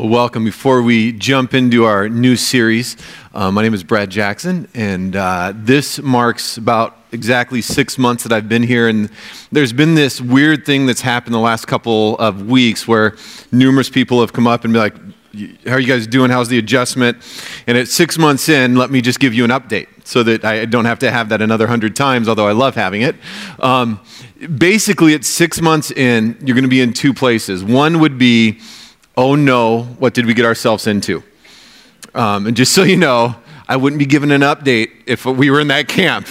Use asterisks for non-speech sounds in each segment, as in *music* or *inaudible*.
Well, welcome. Before we jump into our new series, uh, my name is Brad Jackson, and uh, this marks about exactly six months that I've been here. And there's been this weird thing that's happened the last couple of weeks where numerous people have come up and be like, how are you guys doing? How's the adjustment? And at six months in, let me just give you an update so that I don't have to have that another hundred times, although I love having it. Um, basically, at six months in, you're going to be in two places. One would be, oh no, what did we get ourselves into? Um, and just so you know, I wouldn't be given an update if we were in that camp.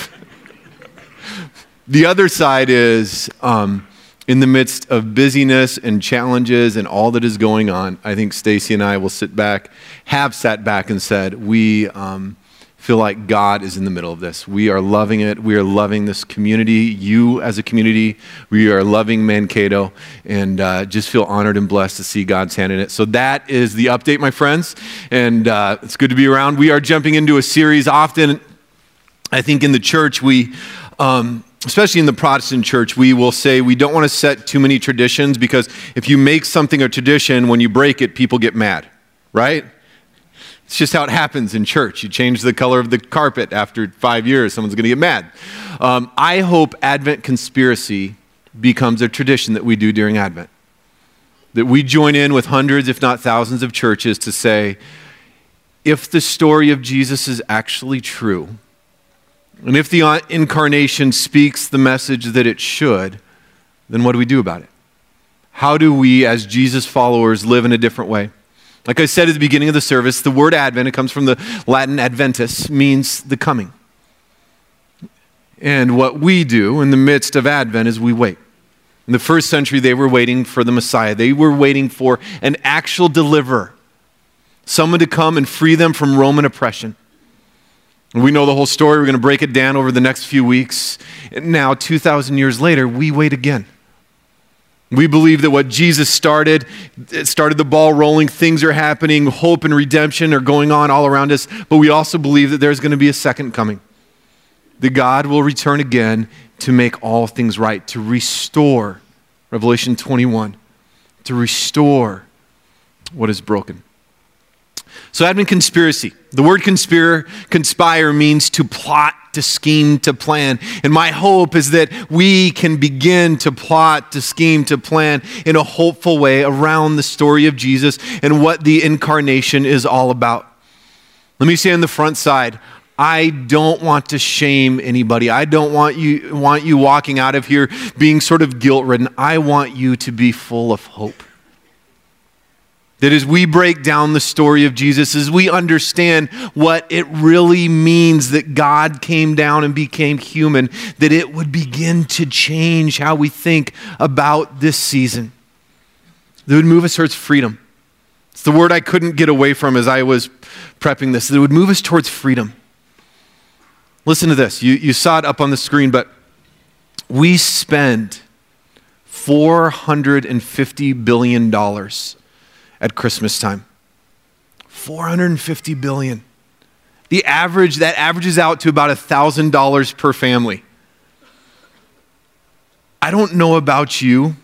the other side is um, in the midst of busyness and challenges and all that is going on, I think Stacy and I will sit back, have sat back and said, we. Um, feel like God is in the middle of this. We are loving it. We are loving this community, you as a community. We are loving Mankato and uh, just feel honored and blessed to see God's hand in it. So that is the update, my friends. And uh, it's good to be around. We are jumping into a series. Often, I think in the church, we. Um, especially in the Protestant church, we will say we don't want to set too many traditions because if you make something a tradition, when you break it, people get mad, right? It's just how it happens in church. You change the color of the carpet after five years, someone's going to get mad. Um, I hope Advent conspiracy becomes a tradition that we do during Advent. That we join in with hundreds, if not thousands, of churches to say, if the story of Jesus is actually true, and if the incarnation speaks the message that it should, then what do we do about it? How do we, as Jesus followers, live in a different way? Like I said at the beginning of the service, the word Advent, it comes from the Latin adventus, means the coming. And what we do in the midst of Advent is we wait. In the first century, they were waiting for the Messiah. They were waiting for an actual deliverer, someone to come and free them from Roman oppression. We know the whole story. We're going to break it down over the next few weeks. And now, 2,000 years later, we wait again. We believe that what Jesus started, started the ball rolling, things are happening, hope and redemption are going on all around us, but we also believe that there's going to be a second coming. That God will return again to make all things right, to restore, Revelation 21, to restore what is broken. So, Advent conspiracy. The word conspire, conspire means to plot, to scheme, to plan. And my hope is that we can begin to plot, to scheme, to plan in a hopeful way around the story of Jesus and what the incarnation is all about. Let me say on the front side, I don't want to shame anybody. I don't want you, want you walking out of here being sort of guilt ridden. I want you to be full of hope. That as we break down the story of Jesus, as we understand what it really means that God came down and became human, that it would begin to change how we think about this season. That would move us towards freedom. It's the word I couldn't get away from as I was prepping this. That would move us towards freedom. Listen to this. You, you saw it up on the screen, but we spend $450 billion at Christmas time. 450 billion. The average, that averages out to about $1,000 per family. I don't know about you.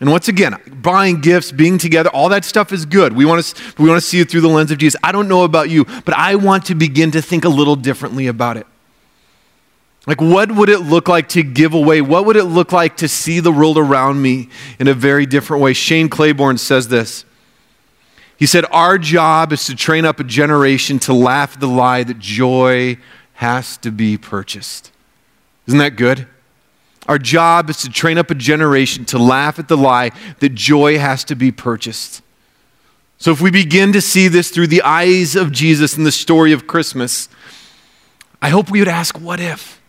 And once again, buying gifts, being together, all that stuff is good. We want to, we want to see it through the lens of Jesus. I don't know about you, but I want to begin to think a little differently about it. Like, what would it look like to give away? What would it look like to see the world around me in a very different way? Shane Claiborne says this he said, Our job is to train up a generation to laugh at the lie that joy has to be purchased. Isn't that good? Our job is to train up a generation to laugh at the lie that joy has to be purchased. So, if we begin to see this through the eyes of Jesus in the story of Christmas, I hope we would ask, What if?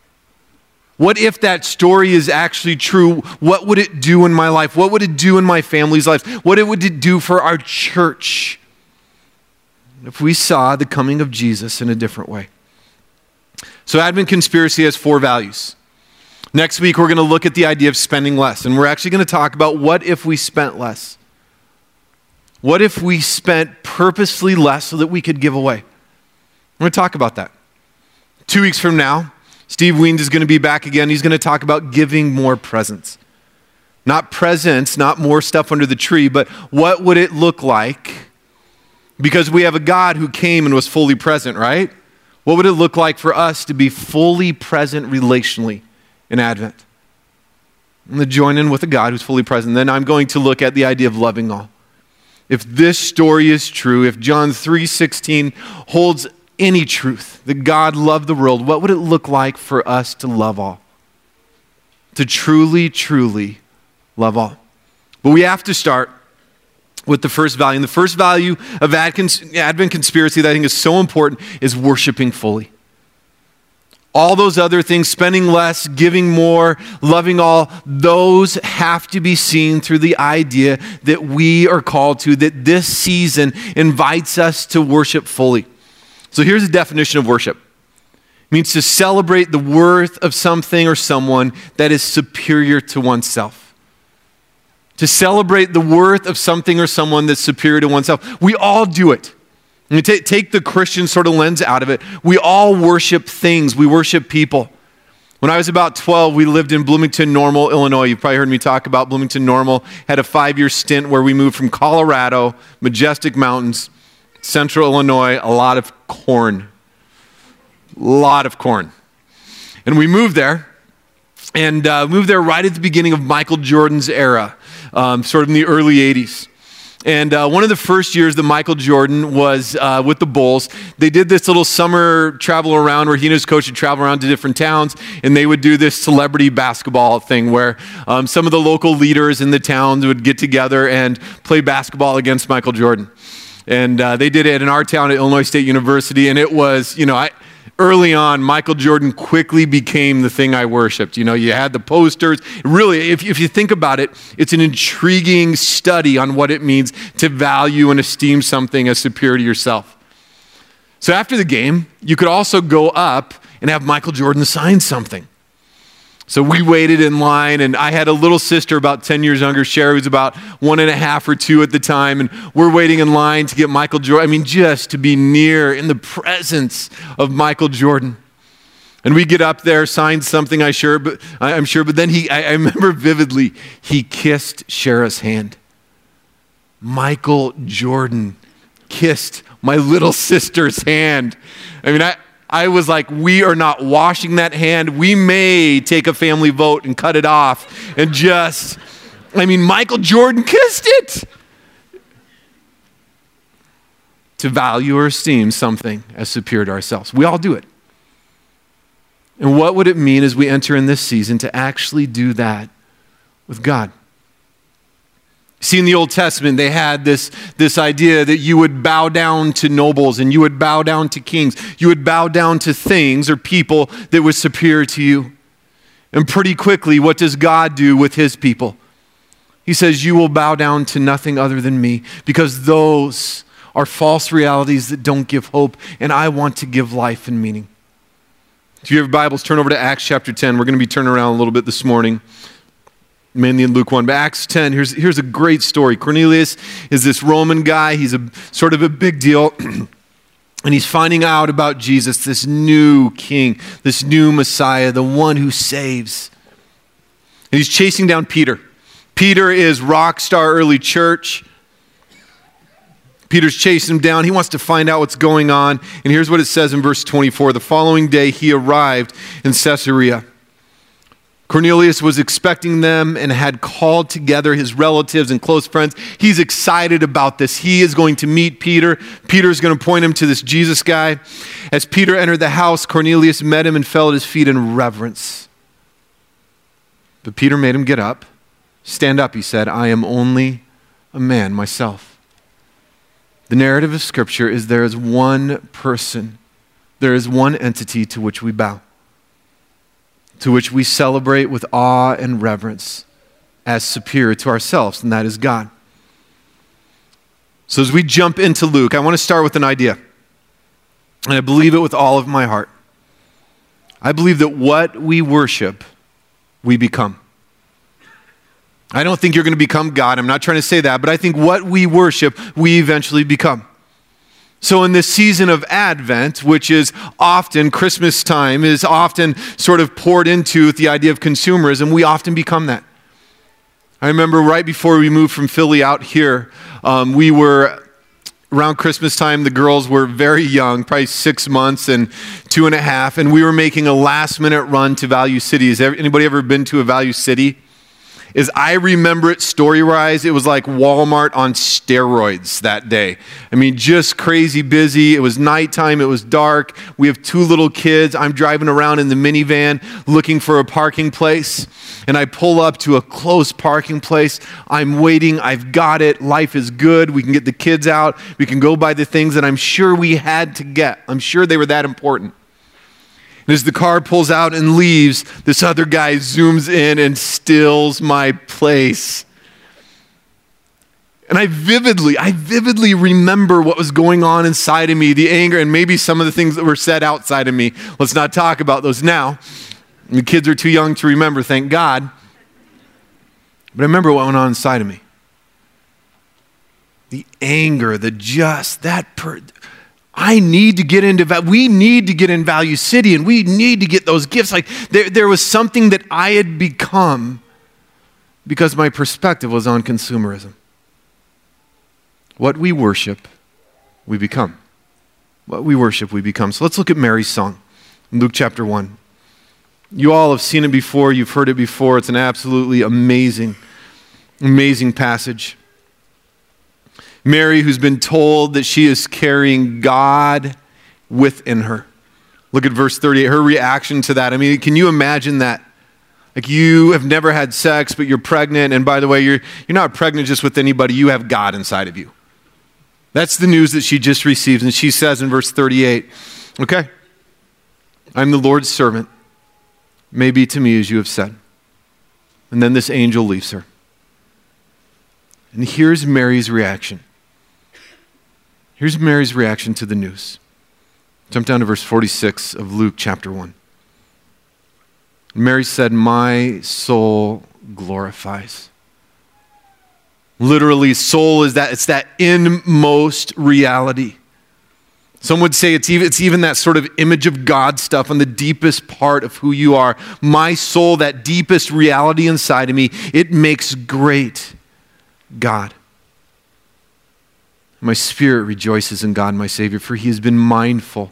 What if that story is actually true? What would it do in my life? What would it do in my family's life? What would it do for our church if we saw the coming of Jesus in a different way? So, Advent Conspiracy has four values. Next week, we're going to look at the idea of spending less, and we're actually going to talk about what if we spent less? What if we spent purposely less so that we could give away? We're going to talk about that. Two weeks from now, Steve Wiens is going to be back again. He's going to talk about giving more presents. Not presents, not more stuff under the tree, but what would it look like because we have a God who came and was fully present, right? What would it look like for us to be fully present relationally in Advent? I'm to join in with a God who's fully present. Then I'm going to look at the idea of loving all. If this story is true, if John 3:16 holds any truth that God loved the world, what would it look like for us to love all? To truly, truly love all. But we have to start with the first value. And the first value of Advent conspiracy that I think is so important is worshiping fully. All those other things, spending less, giving more, loving all, those have to be seen through the idea that we are called to, that this season invites us to worship fully. So here's a definition of worship it means to celebrate the worth of something or someone that is superior to oneself. To celebrate the worth of something or someone that's superior to oneself. We all do it. I mean, take, take the Christian sort of lens out of it. We all worship things, we worship people. When I was about 12, we lived in Bloomington Normal, Illinois. You've probably heard me talk about Bloomington Normal. Had a five year stint where we moved from Colorado, majestic mountains, central Illinois, a lot of corn. A lot of corn. And we moved there, and uh, moved there right at the beginning of Michael Jordan's era, um, sort of in the early 80s. And uh, one of the first years that Michael Jordan was uh, with the Bulls, they did this little summer travel around where he and his coach would travel around to different towns, and they would do this celebrity basketball thing where um, some of the local leaders in the towns would get together and play basketball against Michael Jordan. And uh, they did it in our town at Illinois State University, and it was, you know, I, early on, Michael Jordan quickly became the thing I worshiped. You know, you had the posters. Really, if, if you think about it, it's an intriguing study on what it means to value and esteem something as superior to yourself. So after the game, you could also go up and have Michael Jordan sign something. So we waited in line, and I had a little sister about 10 years younger. Sherry was about one and a half or two at the time, and we're waiting in line to get Michael Jordan. I mean, just to be near in the presence of Michael Jordan. And we get up there, signed something, I sure, but I'm sure, but then he, I, I remember vividly, he kissed Shara's hand. Michael Jordan kissed my little sister's hand. I mean, I, I was like, we are not washing that hand. We may take a family vote and cut it off and just, I mean, Michael Jordan kissed it. To value or esteem something as superior to ourselves. We all do it. And what would it mean as we enter in this season to actually do that with God? See, in the Old Testament, they had this, this idea that you would bow down to nobles and you would bow down to kings. You would bow down to things or people that were superior to you. And pretty quickly, what does God do with his people? He says, You will bow down to nothing other than me because those are false realities that don't give hope, and I want to give life and meaning. If you have Bibles, turn over to Acts chapter 10. We're going to be turning around a little bit this morning mainly in Luke 1. But Acts 10, here's, here's a great story. Cornelius is this Roman guy, he's a sort of a big deal. *clears throat* and he's finding out about Jesus, this new king, this new Messiah, the one who saves. And he's chasing down Peter. Peter is rock star early church. Peter's chasing him down. He wants to find out what's going on. And here's what it says in verse 24 The following day, he arrived in Caesarea. Cornelius was expecting them and had called together his relatives and close friends. He's excited about this. He is going to meet Peter. Peter's going to point him to this Jesus guy. As Peter entered the house, Cornelius met him and fell at his feet in reverence. But Peter made him get up. Stand up, he said. I am only a man myself. The narrative of Scripture is there is one person, there is one entity to which we bow to which we celebrate with awe and reverence as superior to ourselves, and that is God. So, as we jump into Luke, I want to start with an idea. And I believe it with all of my heart. I believe that what we worship, we become. I don't think you're going to become God. I'm not trying to say that, but I think what we worship, we eventually become. So, in this season of Advent, which is often Christmas time, is often sort of poured into the idea of consumerism, we often become that. I remember right before we moved from Philly out here, um, we were around Christmas time, the girls were very young, probably six months and two and a half, and we were making a last minute run to Value City. Has anybody ever been to a Value City? Is I remember it story wise, it was like Walmart on steroids that day. I mean, just crazy busy. It was nighttime, it was dark. We have two little kids. I'm driving around in the minivan looking for a parking place, and I pull up to a close parking place. I'm waiting, I've got it. Life is good. We can get the kids out, we can go buy the things that I'm sure we had to get. I'm sure they were that important. And as the car pulls out and leaves, this other guy zooms in and steals my place. And I vividly, I vividly remember what was going on inside of me, the anger, and maybe some of the things that were said outside of me. Let's not talk about those now. The kids are too young to remember, thank God. But I remember what went on inside of me. The anger, the just, that per- I need to get into, we need to get in Value City and we need to get those gifts. Like there, there was something that I had become because my perspective was on consumerism. What we worship, we become. What we worship, we become. So let's look at Mary's song Luke chapter 1. You all have seen it before, you've heard it before. It's an absolutely amazing, amazing passage. Mary, who's been told that she is carrying God within her. Look at verse 38, her reaction to that. I mean, can you imagine that? Like you have never had sex, but you're pregnant, and by the way, you're, you're not pregnant just with anybody, you have God inside of you. That's the news that she just received. And she says in verse 38, Okay, I'm the Lord's servant. May be to me as you have said. And then this angel leaves her. And here's Mary's reaction. Here's Mary's reaction to the news. Jump down to verse 46 of Luke chapter 1. Mary said, My soul glorifies. Literally, soul is that, it's that inmost reality. Some would say it's even, it's even that sort of image of God stuff on the deepest part of who you are. My soul, that deepest reality inside of me, it makes great God. My spirit rejoices in God, my Savior, for he has been mindful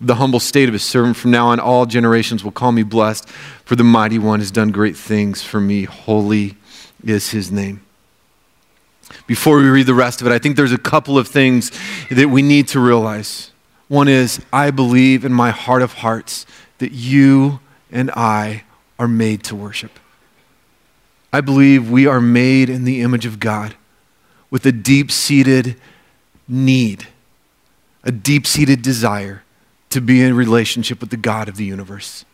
of the humble state of his servant. From now on, all generations will call me blessed, for the mighty one has done great things for me. Holy is his name. Before we read the rest of it, I think there's a couple of things that we need to realize. One is, I believe in my heart of hearts that you and I are made to worship. I believe we are made in the image of God with a deep seated need, a deep seated desire to be in relationship with the God of the universe.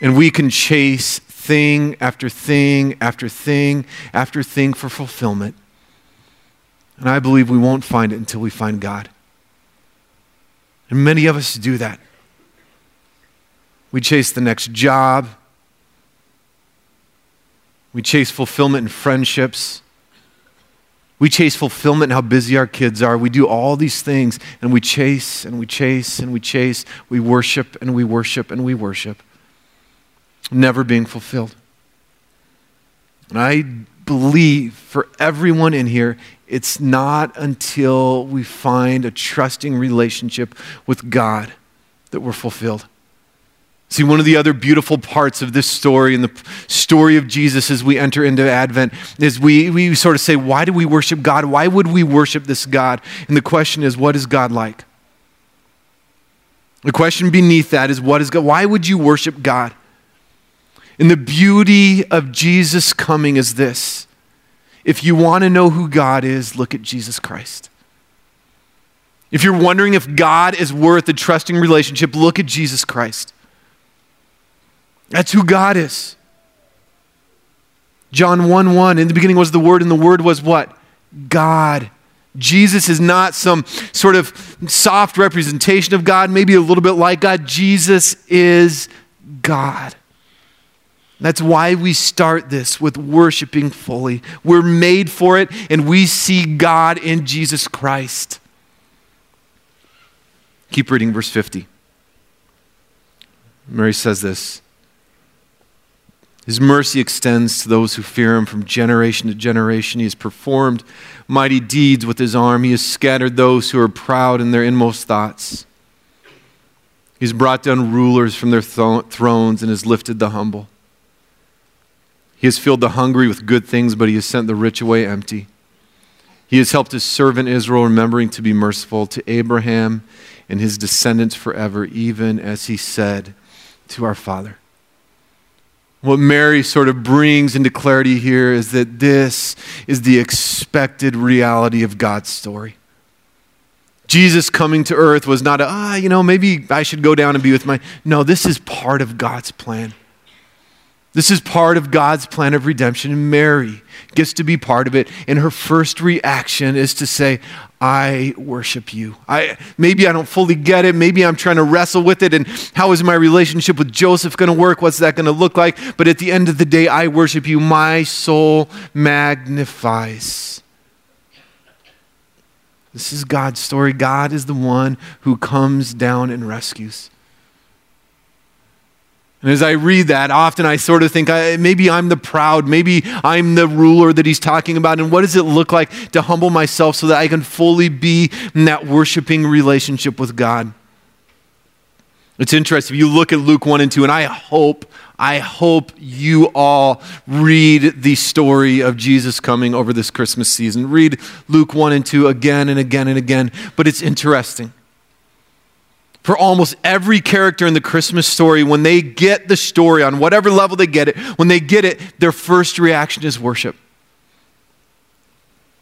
And we can chase thing after thing after thing after thing for fulfillment. And I believe we won't find it until we find God. And many of us do that. We chase the next job. We chase fulfillment in friendships. We chase fulfillment how busy our kids are. We do all these things and we chase and we chase and we chase. We worship and we worship and we worship. Never being fulfilled. And I believe for everyone in here, it's not until we find a trusting relationship with God that we're fulfilled. See, one of the other beautiful parts of this story and the story of Jesus as we enter into Advent is we, we sort of say, why do we worship God? Why would we worship this God? And the question is, what is God like? The question beneath that is, what is God? Why would you worship God? And the beauty of Jesus coming is this. If you want to know who God is, look at Jesus Christ. If you're wondering if God is worth a trusting relationship, look at Jesus Christ. That's who God is. John 1 1, in the beginning was the Word, and the Word was what? God. Jesus is not some sort of soft representation of God, maybe a little bit like God. Jesus is God. That's why we start this with worshiping fully. We're made for it, and we see God in Jesus Christ. Keep reading verse 50. Mary says this His mercy extends to those who fear him from generation to generation. He has performed mighty deeds with his arm. He has scattered those who are proud in their inmost thoughts. He has brought down rulers from their th- thrones and has lifted the humble. He has filled the hungry with good things, but he has sent the rich away empty. He has helped his servant Israel, remembering to be merciful to Abraham and his descendants forever, even as he said to our father. What Mary sort of brings into clarity here is that this is the expected reality of God's story. Jesus coming to earth was not a, ah, you know, maybe I should go down and be with my. No, this is part of God's plan. This is part of God's plan of redemption, and Mary gets to be part of it. And her first reaction is to say, I worship you. I, maybe I don't fully get it. Maybe I'm trying to wrestle with it. And how is my relationship with Joseph going to work? What's that going to look like? But at the end of the day, I worship you. My soul magnifies. This is God's story. God is the one who comes down and rescues. And as I read that, often I sort of think maybe I'm the proud, maybe I'm the ruler that he's talking about. And what does it look like to humble myself so that I can fully be in that worshiping relationship with God? It's interesting. If you look at Luke 1 and 2, and I hope, I hope you all read the story of Jesus coming over this Christmas season. Read Luke 1 and 2 again and again and again. But it's interesting for almost every character in the Christmas story, when they get the story on whatever level they get it, when they get it, their first reaction is worship.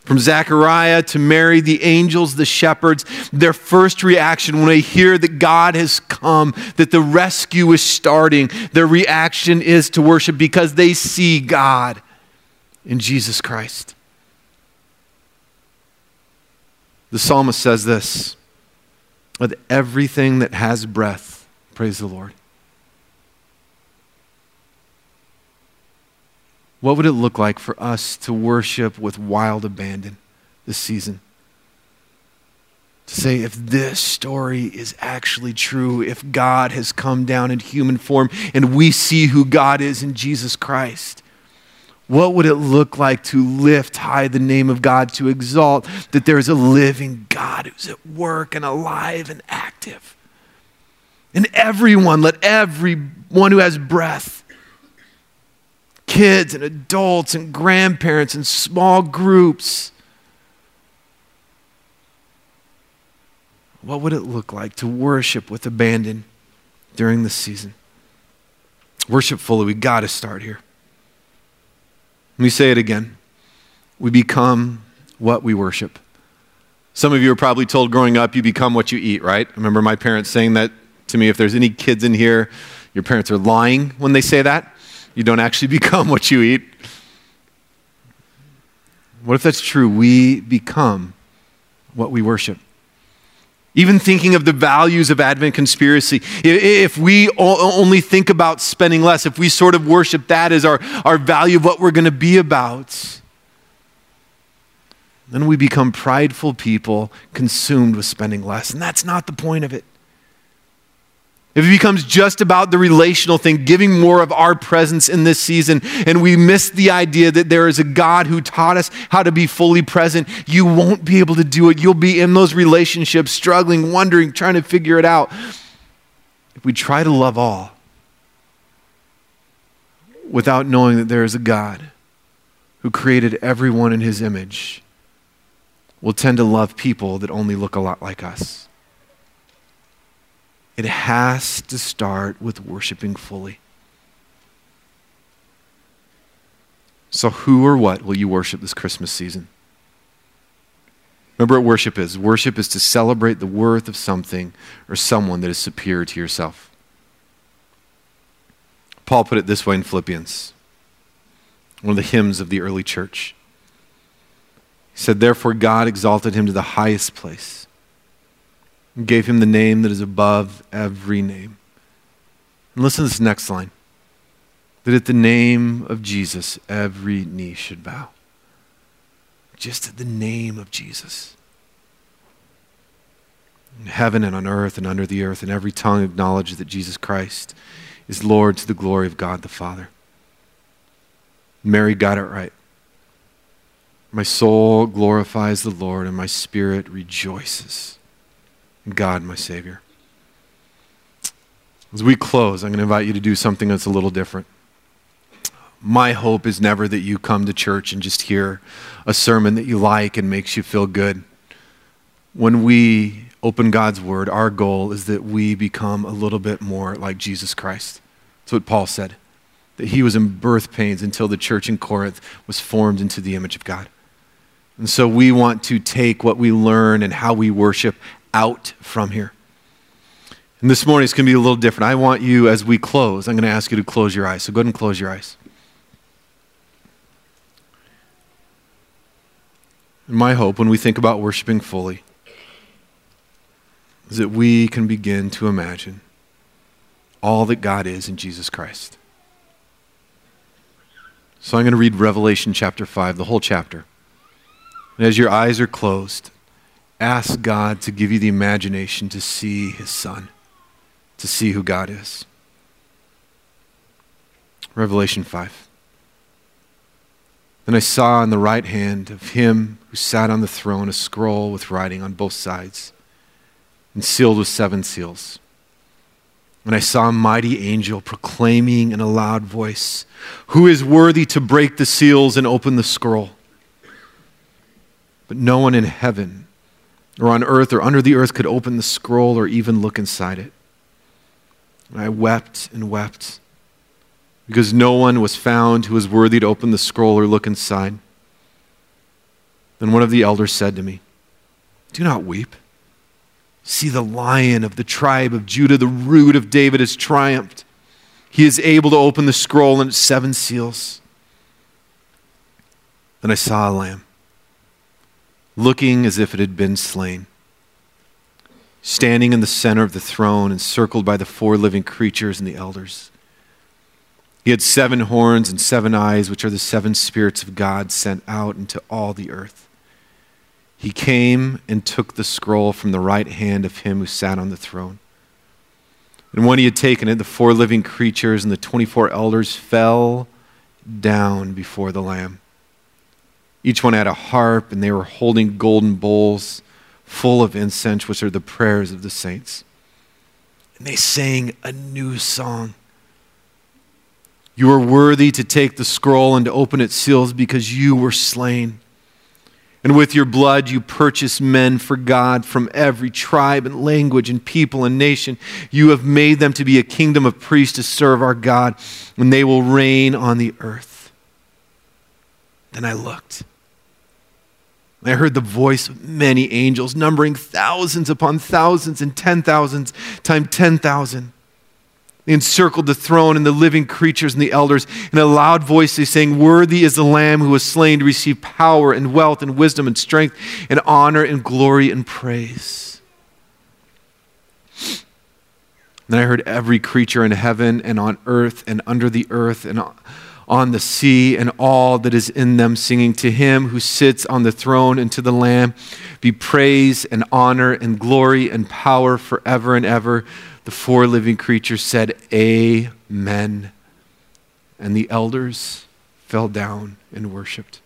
From Zechariah to Mary, the angels, the shepherds, their first reaction when they hear that God has come, that the rescue is starting, their reaction is to worship because they see God in Jesus Christ. The psalmist says this with everything that has breath. Praise the Lord. What would it look like for us to worship with wild abandon this season? To say, if this story is actually true, if God has come down in human form and we see who God is in Jesus Christ, what would it look like to lift high the name of God, to exalt that there is a living God who's at work and alive and active? And everyone, let everyone who has breath, kids and adults and grandparents and small groups, what would it look like to worship with abandon during this season? Worship fully, we got to start here. Let me say it again. We become what we worship. Some of you are probably told growing up, you become what you eat, right? I remember my parents saying that to me. If there's any kids in here, your parents are lying when they say that. You don't actually *laughs* become what you eat. What if that's true? We become what we worship. Even thinking of the values of Advent conspiracy, if we only think about spending less, if we sort of worship that as our, our value of what we're going to be about, then we become prideful people consumed with spending less. And that's not the point of it. If it becomes just about the relational thing, giving more of our presence in this season, and we miss the idea that there is a God who taught us how to be fully present, you won't be able to do it. You'll be in those relationships, struggling, wondering, trying to figure it out. If we try to love all without knowing that there is a God who created everyone in his image, we'll tend to love people that only look a lot like us. It has to start with worshiping fully. So, who or what will you worship this Christmas season? Remember what worship is worship is to celebrate the worth of something or someone that is superior to yourself. Paul put it this way in Philippians, one of the hymns of the early church. He said, Therefore, God exalted him to the highest place and gave him the name that is above every name. And listen to this next line that at the name of Jesus, every knee should bow. Just at the name of Jesus. In heaven and on earth and under the earth, and every tongue acknowledge that Jesus Christ is Lord to the glory of God the Father. Mary got it right. My soul glorifies the Lord, and my spirit rejoices God, my Savior. As we close, I'm going to invite you to do something that's a little different. My hope is never that you come to church and just hear a sermon that you like and makes you feel good. When we open God's Word, our goal is that we become a little bit more like Jesus Christ. That's what Paul said, that he was in birth pains until the church in Corinth was formed into the image of God. And so we want to take what we learn and how we worship out from here. And this morning it's going to be a little different. I want you, as we close, I'm going to ask you to close your eyes. So go ahead and close your eyes. And my hope when we think about worshiping fully is that we can begin to imagine all that God is in Jesus Christ. So I'm going to read Revelation chapter 5, the whole chapter. And as your eyes are closed, ask God to give you the imagination to see his son, to see who God is. Revelation 5. Then I saw in the right hand of him who sat on the throne a scroll with writing on both sides and sealed with seven seals. And I saw a mighty angel proclaiming in a loud voice, Who is worthy to break the seals and open the scroll? But no one in heaven or on earth or under the earth could open the scroll or even look inside it. And I wept and wept because no one was found who was worthy to open the scroll or look inside. Then one of the elders said to me, Do not weep. See, the lion of the tribe of Judah, the root of David, has triumphed. He is able to open the scroll and its seven seals. Then I saw a lamb looking as if it had been slain. Standing in the center of the throne, encircled by the four living creatures and the elders. He had seven horns and seven eyes, which are the seven spirits of God sent out into all the earth. He came and took the scroll from the right hand of him who sat on the throne. And when he had taken it, the four living creatures and the 24 elders fell down before the Lamb each one had a harp, and they were holding golden bowls full of incense, which are the prayers of the saints. And they sang a new song. You are worthy to take the scroll and to open its seals because you were slain. And with your blood, you purchased men for God from every tribe and language and people and nation. You have made them to be a kingdom of priests to serve our God, and they will reign on the earth. Then I looked I heard the voice of many angels, numbering thousands upon thousands and ten thousands times ten thousand. They encircled the throne and the living creatures and the elders. In a loud voice, they sang, Worthy is the Lamb who was slain to receive power and wealth and wisdom and strength and honor and glory and praise. Then I heard every creature in heaven and on earth and under the earth and on the sea and all that is in them, singing to him who sits on the throne and to the Lamb be praise and honor and glory and power forever and ever. The four living creatures said, Amen. And the elders fell down and worshiped.